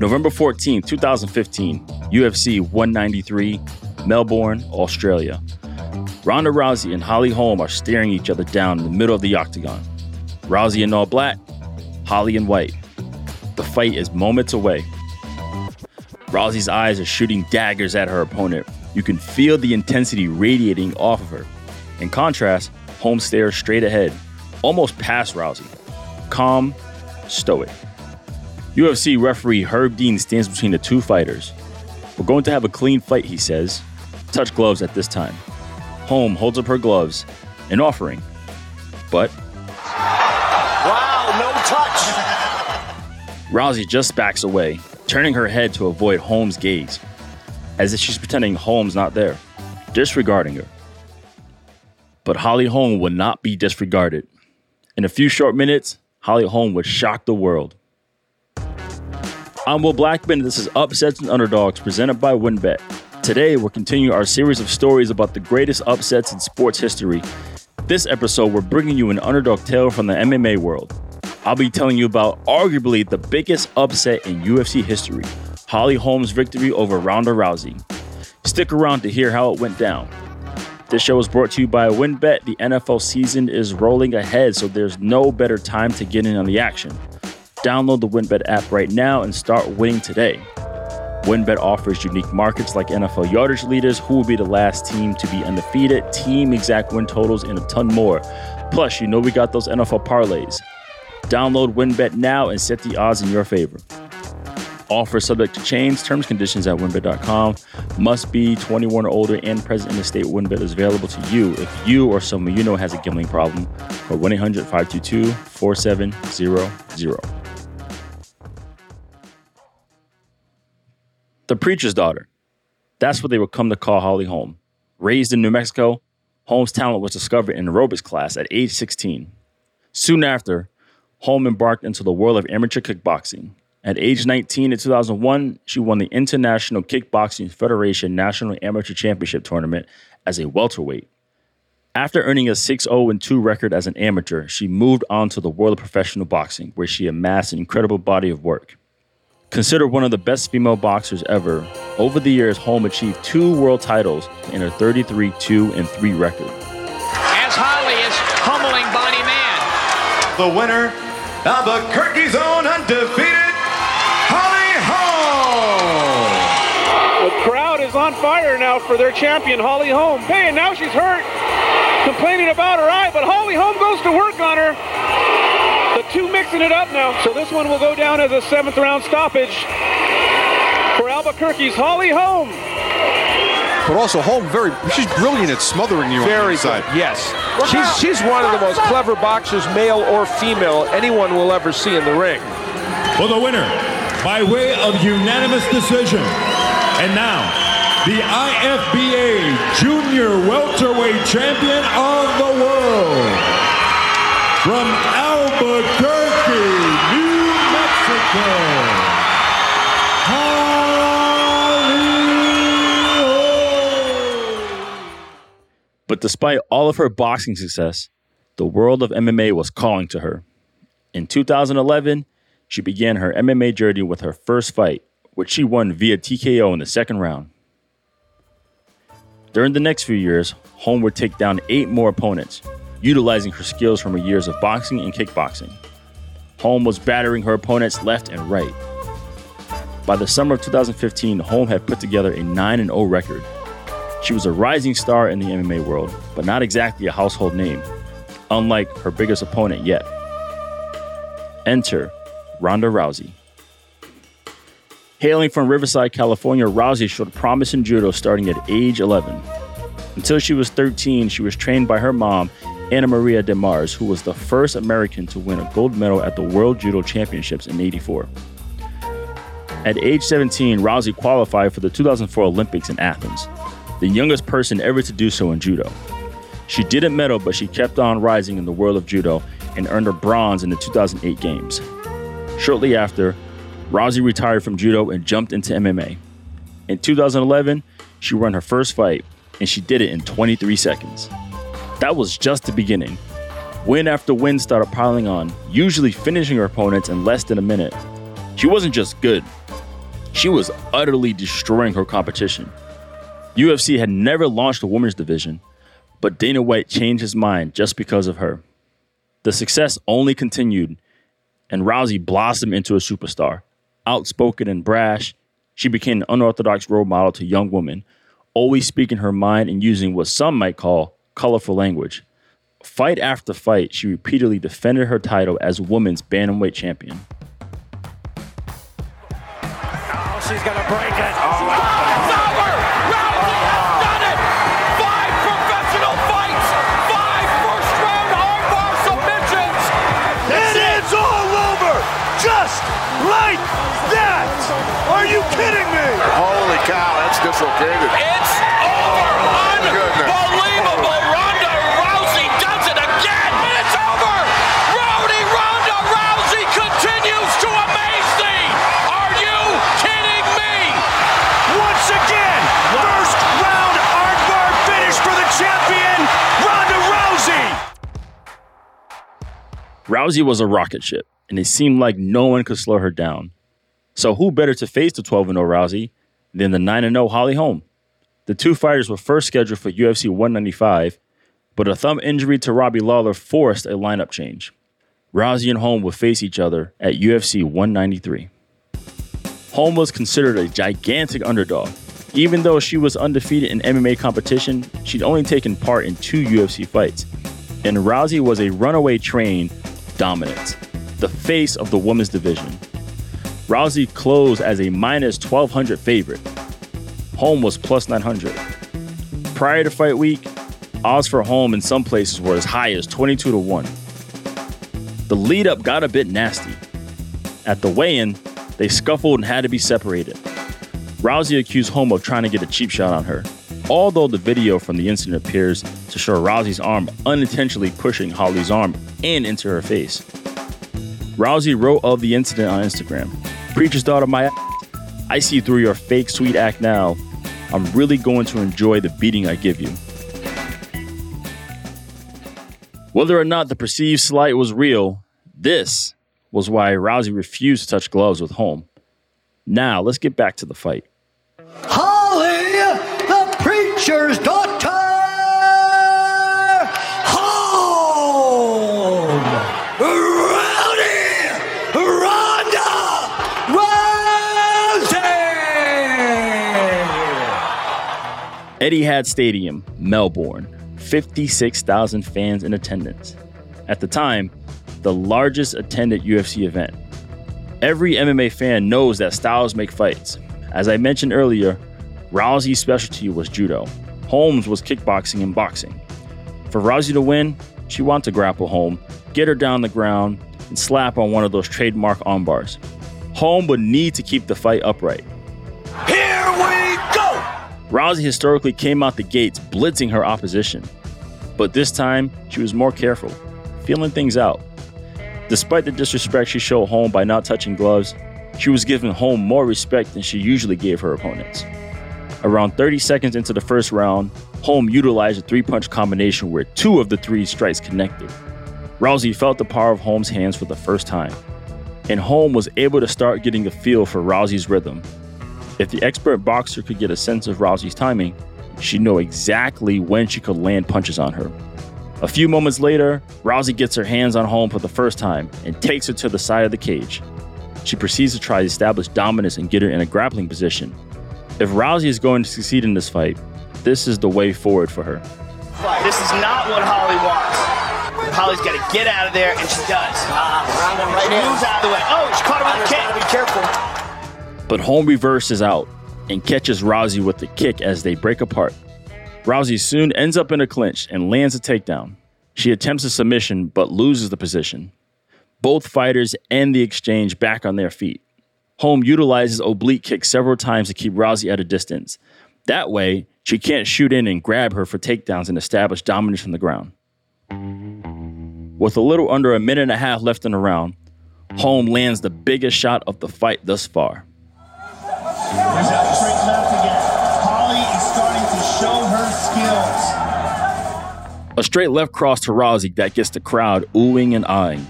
November 14, 2015, UFC 193, Melbourne, Australia. Ronda Rousey and Holly Holm are staring each other down in the middle of the octagon. Rousey in all black, Holly in white. The fight is moments away. Rousey's eyes are shooting daggers at her opponent. You can feel the intensity radiating off of her. In contrast, Holm stares straight ahead, almost past Rousey. Calm, stoic. UFC referee Herb Dean stands between the two fighters. We're going to have a clean fight, he says. Touch gloves at this time. Holm holds up her gloves, an offering. But. Wow, no touch! Rousey just backs away, turning her head to avoid Holm's gaze, as if she's pretending Holm's not there, disregarding her. But Holly Holm would not be disregarded. In a few short minutes, Holly Holm would shock the world. I'm Will Blackman. This is Upsets and Underdogs presented by WynnBET. Today, we're continuing our series of stories about the greatest upsets in sports history. This episode, we're bringing you an underdog tale from the MMA world. I'll be telling you about arguably the biggest upset in UFC history Holly Holm's victory over Ronda Rousey. Stick around to hear how it went down. This show is brought to you by WynnBET. The NFL season is rolling ahead, so there's no better time to get in on the action. Download the WynnBET app right now and start winning today. WynnBET offers unique markets like NFL yardage leaders, who will be the last team to be undefeated, team exact win totals, and a ton more. Plus, you know we got those NFL parlays. Download WynnBET now and set the odds in your favor. Offer subject to change. Terms conditions at wynnbet.com. Must be 21 or older and present in the state WynnBET is available to you. If you or someone you know has a gambling problem, call 1 800 522 4700. The Preacher's Daughter. That's what they would come to call Holly Holm. Raised in New Mexico, Holm's talent was discovered in aerobics class at age 16. Soon after, Holm embarked into the world of amateur kickboxing. At age 19 in 2001, she won the International Kickboxing Federation National Amateur Championship Tournament as a welterweight. After earning a 6 0 2 record as an amateur, she moved on to the world of professional boxing, where she amassed an incredible body of work. Considered one of the best female boxers ever, over the years, Holm achieved two world titles in her 33 2 and 3 record. As Holly is pummeling Bonnie Mann. The winner, Albuquerque's own undefeated Holly Holm. The crowd is on fire now for their champion, Holly Holm. Hey, and now she's hurt, complaining about her eye, but Holly Holm goes to work on her. The two mixing it up now. So this one will go down as a seventh round stoppage for Albuquerque's Holly Holm. But also Holm, very she's brilliant at smothering you on the Very inside. good, yes. She's, she's one of the most clever boxers, male or female, anyone will ever see in the ring. For the winner, by way of unanimous decision, and now the IFBA Junior Welterweight Champion of the World, from Albuquerque, New Mexico. But despite all of her boxing success, the world of MMA was calling to her. In 2011, she began her MMA journey with her first fight, which she won via TKO in the second round. During the next few years, Holm would take down eight more opponents, utilizing her skills from her years of boxing and kickboxing. Holm was battering her opponents left and right. By the summer of 2015, Holm had put together a 9 0 record. She was a rising star in the MMA world, but not exactly a household name, unlike her biggest opponent yet. Enter Ronda Rousey. Hailing from Riverside, California, Rousey showed promise in judo starting at age 11. Until she was 13, she was trained by her mom, AnnMaria de Mars, who was the first American to win a gold medal at the World Judo Championships in 84. At age 17, Rousey qualified for the 2004 Olympics in Athens, the youngest person ever to do so in judo. She didn't medal, but she kept on rising in the world of judo and earned a bronze in the 2008 Games. Shortly after, Rousey retired from judo and jumped into MMA. In 2011, she won her first fight, and she did it in 23 seconds. That was just the beginning. Win after win started piling on, usually finishing her opponents in less than a minute. She wasn't just good, She was utterly destroying her competition. UFC had never launched a women's division, but Dana White changed his mind just because of her. The success only continued, and Rousey blossomed into a superstar. Outspoken and brash, she became an unorthodox role model to young women, always speaking her mind and using what some might call colorful language. Fight after fight, she repeatedly defended her title as women's bantamweight champion. Oh, she's gonna break it. Oh, It's! Rousey has done it! Five professional fights! Five first-round armbar submissions! And it is all over! Just like that! Are you kidding me? Holy cow, that's dislocated. It's over! Oh, goodness. Rousey was a rocket ship, and it seemed like no one could slow her down. So, who better to face the 12 0 Rousey than the 9 0 Holly Holm? The two fighters were first scheduled for UFC 195, but a thumb injury to Robbie Lawler forced a lineup change. Rousey and Holm would face each other at UFC 193. Holm was considered a gigantic underdog. Even though she was undefeated in MMA competition, she'd only taken part in two UFC fights. And Rousey was a runaway train dominant, the face of the women's division. Rousey closed as a minus 1200 favorite. Holm was plus 900. Prior to fight week, odds for Holm in some places were as high as 22 to 1. The lead up got a bit nasty. At the weigh in, they scuffled and had to be separated. Rousey accused Holm of trying to get a cheap shot on her, although the video from the incident appears to show Rousey's arm unintentionally pushing Holly's arm and into her face. Rousey wrote of the incident on Instagram Preacher's daughter, my ass. I see through your fake sweet act now. I'm really going to enjoy the beating I give you. Whether or not the perceived slight was real, this was why Rousey refused to touch gloves with Holm. Now, let's get back to the fight. Holly, the preacher's daughter, Etihad Stadium, Melbourne, 56,000 fans in attendance. At the time, the largest attended UFC event. Every MMA fan knows that styles make fights. As I mentioned earlier, Rousey's specialty was judo. Holm's was kickboxing and boxing. For Rousey to win, she wanted to grapple Holm, get her down the ground, and slap on one of those trademark armbars. Holm would need to keep the fight upright. Rousey historically came out the gates blitzing her opposition. But this time, she was more careful, feeling things out. Despite the disrespect she showed Holm by not touching gloves, she was giving Holm more respect than she usually gave her opponents. Around 30 seconds into the first round, Holm utilized a three punch combination where two of the three strikes connected. Rousey felt the power of Holm's hands for the first time, and Holm was able to start getting a feel for Rousey's rhythm. If the expert boxer could get a sense of Rousey's timing, she'd know exactly when she could land punches on her. A few moments later, Rousey gets her hands on Holm for the first time and takes her to the side of the cage. She proceeds to try to establish dominance and get her in a grappling position. If Rousey is going to succeed in this fight, this is the way forward for her. This is not what Holly wants. Holly's got to get out of there, and she does. Uh-huh. She moves out of the way. Oh, she caught her with a kick. Be careful. But Holm reverses out and catches Rousey with the kick as they break apart. Rousey soon ends up in a clinch and lands a takedown. She attempts a submission but loses the position. Both fighters end the exchange back on their feet. Holm utilizes oblique kicks several times to keep Rousey at a distance. That way, she can't shoot in and grab her for takedowns and establish dominance from the ground. With a little under a minute and a half left in the round, Holm lands the biggest shot of the fight thus far. Straight left again. Holly is starting to show her skills. A straight left cross to Rousey that gets the crowd oohing and eyeing.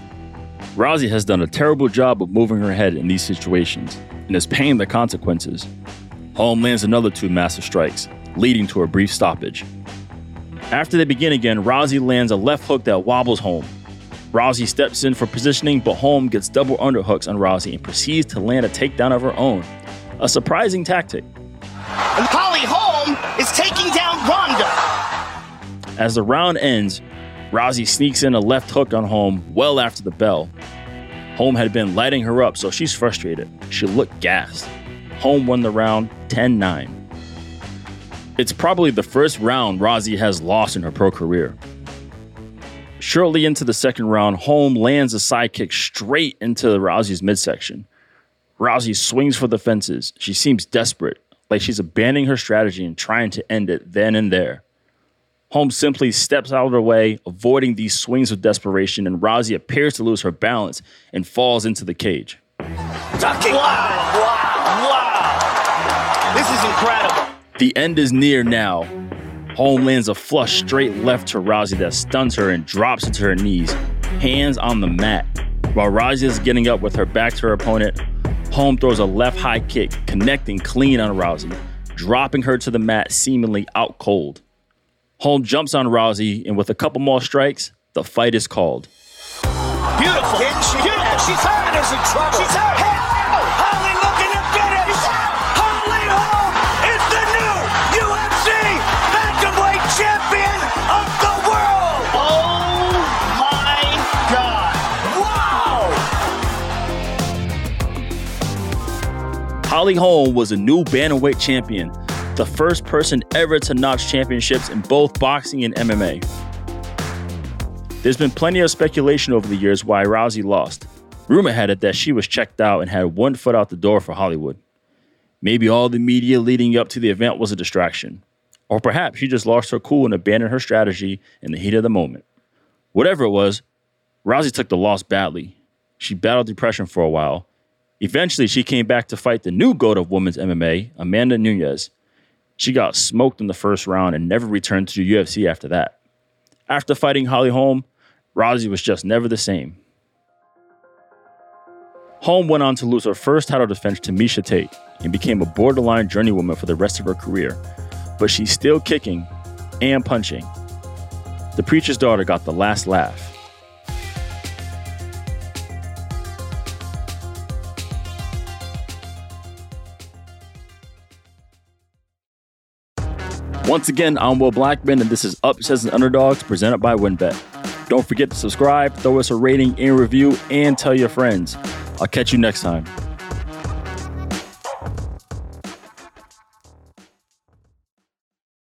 Rousey has done a terrible job of moving her head in these situations. and is paying the consequences. Holm lands another two massive strikes, leading to a brief stoppage. After they begin again, Rousey lands a left hook that wobbles Holm. Rousey steps in for positioning, but Holm gets double underhooks on Rousey and proceeds to land a takedown of her own. A surprising tactic. And Holly Holm is taking down Ronda. As the round ends, Rousey sneaks in a left hook on Holm well after the bell. Holm had been lighting her up, so she's frustrated. She looked gassed. Holm won the round 10 9. It's probably the first round Rousey has lost in her pro career. Shortly into the second round, Holm lands a side kick straight into Rousey's midsection. Rousey swings for the fences. She seems desperate, like she's abandoning her strategy and trying to end it then and there. Holmes simply steps out of her way, avoiding these swings of desperation, and Rousey appears to lose her balance and falls into the cage. Ducking. Wow, wow, wow. This is incredible. The end is near now. Holm lands a flush straight left to Rousey that stuns her and drops her to her knees, hands on the mat. While Rousey is getting up with her back to her opponent, Holm throws a left high kick, connecting clean on Rousey, dropping her to the mat seemingly out cold. Holm jumps on Rousey, and with a couple more strikes, the fight is called. Beautiful. Beautiful. Holly Holm was a new bantamweight champion, the first person ever to notch championships in both boxing and MMA. There's been plenty of speculation over the years why Rousey lost. Rumor had it that she was checked out and had one foot out the door for Hollywood. Maybe all the media leading up to the event was a distraction. Or perhaps she just lost her cool and abandoned her strategy in the heat of the moment. Whatever it was, Rousey took the loss badly. She battled depression for a while. Eventually, she came back to fight the new goat of women's MMA, Amanda Nunes. She got smoked in the first round and never returned to the UFC after that. After fighting Holly Holm, Rousey was just never the same. Holm went on to lose her first title defense to Miesha Tate and became a borderline journeywoman for the rest of her career. But she's still kicking and punching. The preacher's daughter got the last laugh. Once again, I'm Will Blackman, and this is Upsets and Underdogs presented by WynnBET. Don't forget to subscribe, throw us a rating and review, and tell your friends. I'll catch you next time.